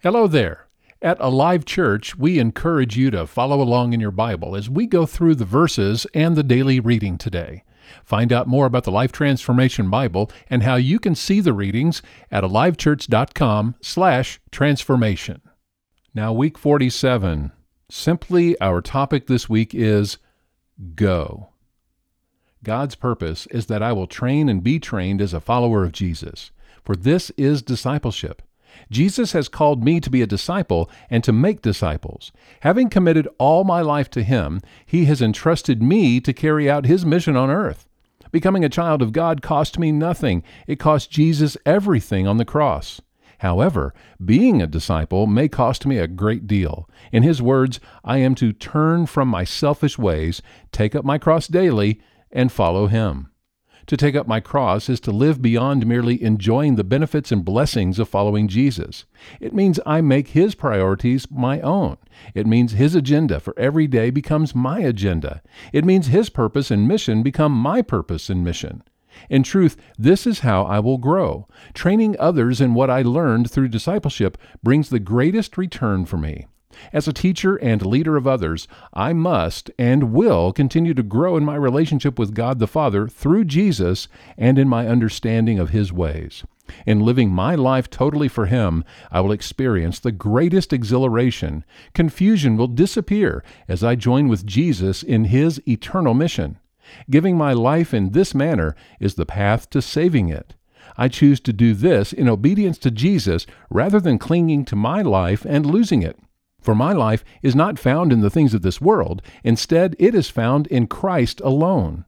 Hello there. At Alive Church, we encourage you to follow along in your Bible as we go through the verses and the daily reading today. Find out more about the Life Transformation Bible and how you can see the readings at alivechurch.com/transformation. Now week 47. Simply our topic this week is go. God's purpose is that I will train and be trained as a follower of Jesus, for this is discipleship. Jesus has called me to be a disciple and to make disciples. Having committed all my life to Him, He has entrusted me to carry out His mission on earth. Becoming a child of God cost me nothing, it cost Jesus everything on the cross. However, being a disciple may cost me a great deal. In His words, I am to turn from my selfish ways, take up my cross daily, and follow Him. To take up my cross is to live beyond merely enjoying the benefits and blessings of following Jesus. It means I make His priorities my own. It means His agenda for every day becomes my agenda. It means His purpose and mission become my purpose and mission. In truth, this is how I will grow. Training others in what I learned through discipleship brings the greatest return for me. As a teacher and leader of others, I must and will continue to grow in my relationship with God the Father through Jesus and in my understanding of His ways. In living my life totally for Him, I will experience the greatest exhilaration. Confusion will disappear as I join with Jesus in His eternal mission. Giving my life in this manner is the path to saving it. I choose to do this in obedience to Jesus rather than clinging to my life and losing it. For my life is not found in the things of this world, instead, it is found in Christ alone.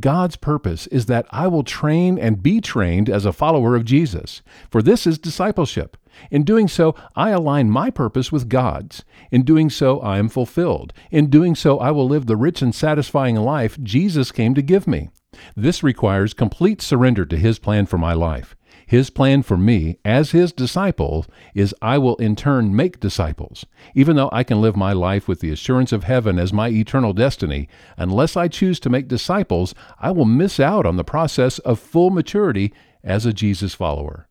God's purpose is that I will train and be trained as a follower of Jesus, for this is discipleship. In doing so, I align my purpose with God's. In doing so, I am fulfilled. In doing so, I will live the rich and satisfying life Jesus came to give me. This requires complete surrender to His plan for my life. His plan for me, as His disciple, is I will in turn make disciples. Even though I can live my life with the assurance of heaven as my eternal destiny, unless I choose to make disciples, I will miss out on the process of full maturity as a Jesus follower.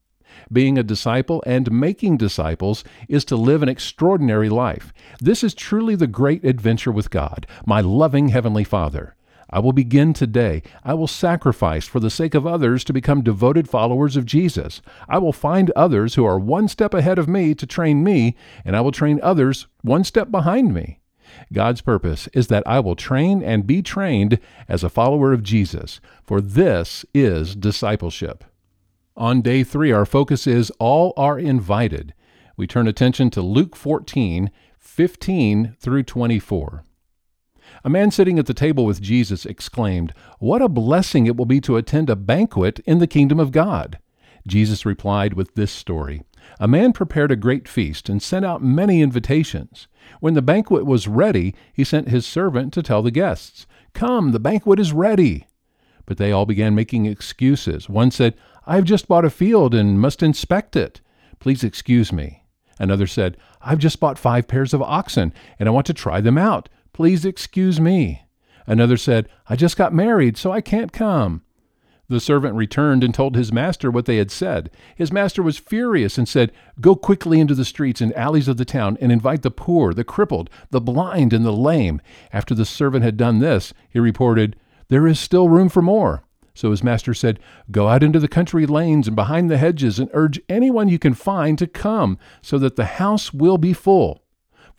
Being a disciple and making disciples is to live an extraordinary life. This is truly the great adventure with God, my loving Heavenly Father. I will begin today. I will sacrifice for the sake of others to become devoted followers of Jesus. I will find others who are one step ahead of me to train me, and I will train others one step behind me. God's purpose is that I will train and be trained as a follower of Jesus, for this is discipleship. On day three, our focus is All are invited. We turn attention to Luke 14, 15 through 24. A man sitting at the table with Jesus exclaimed, What a blessing it will be to attend a banquet in the kingdom of God! Jesus replied with this story A man prepared a great feast and sent out many invitations. When the banquet was ready, he sent his servant to tell the guests, Come, the banquet is ready. But they all began making excuses. One said, I have just bought a field and must inspect it. Please excuse me. Another said, I've just bought five pairs of oxen and I want to try them out. Please excuse me. Another said, I just got married, so I can't come. The servant returned and told his master what they had said. His master was furious and said, Go quickly into the streets and alleys of the town and invite the poor, the crippled, the blind, and the lame. After the servant had done this, he reported, There is still room for more. So his master said, Go out into the country lanes and behind the hedges and urge anyone you can find to come, so that the house will be full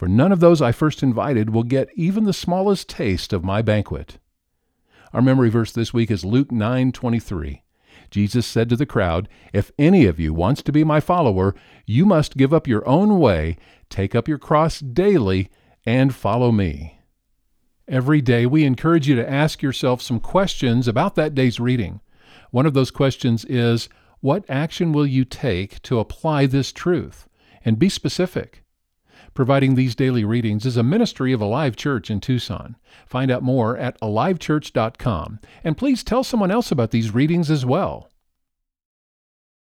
for none of those I first invited will get even the smallest taste of my banquet. Our memory verse this week is Luke 9:23. Jesus said to the crowd, If any of you wants to be my follower, you must give up your own way, take up your cross daily, and follow me. Every day, we encourage you to ask yourself some questions about that day's reading. One of those questions is, What action will you take to apply this truth? And be specific. Providing these daily readings is a ministry of Alive Church in Tucson. Find out more at alivechurch.com. And please tell someone else about these readings as well.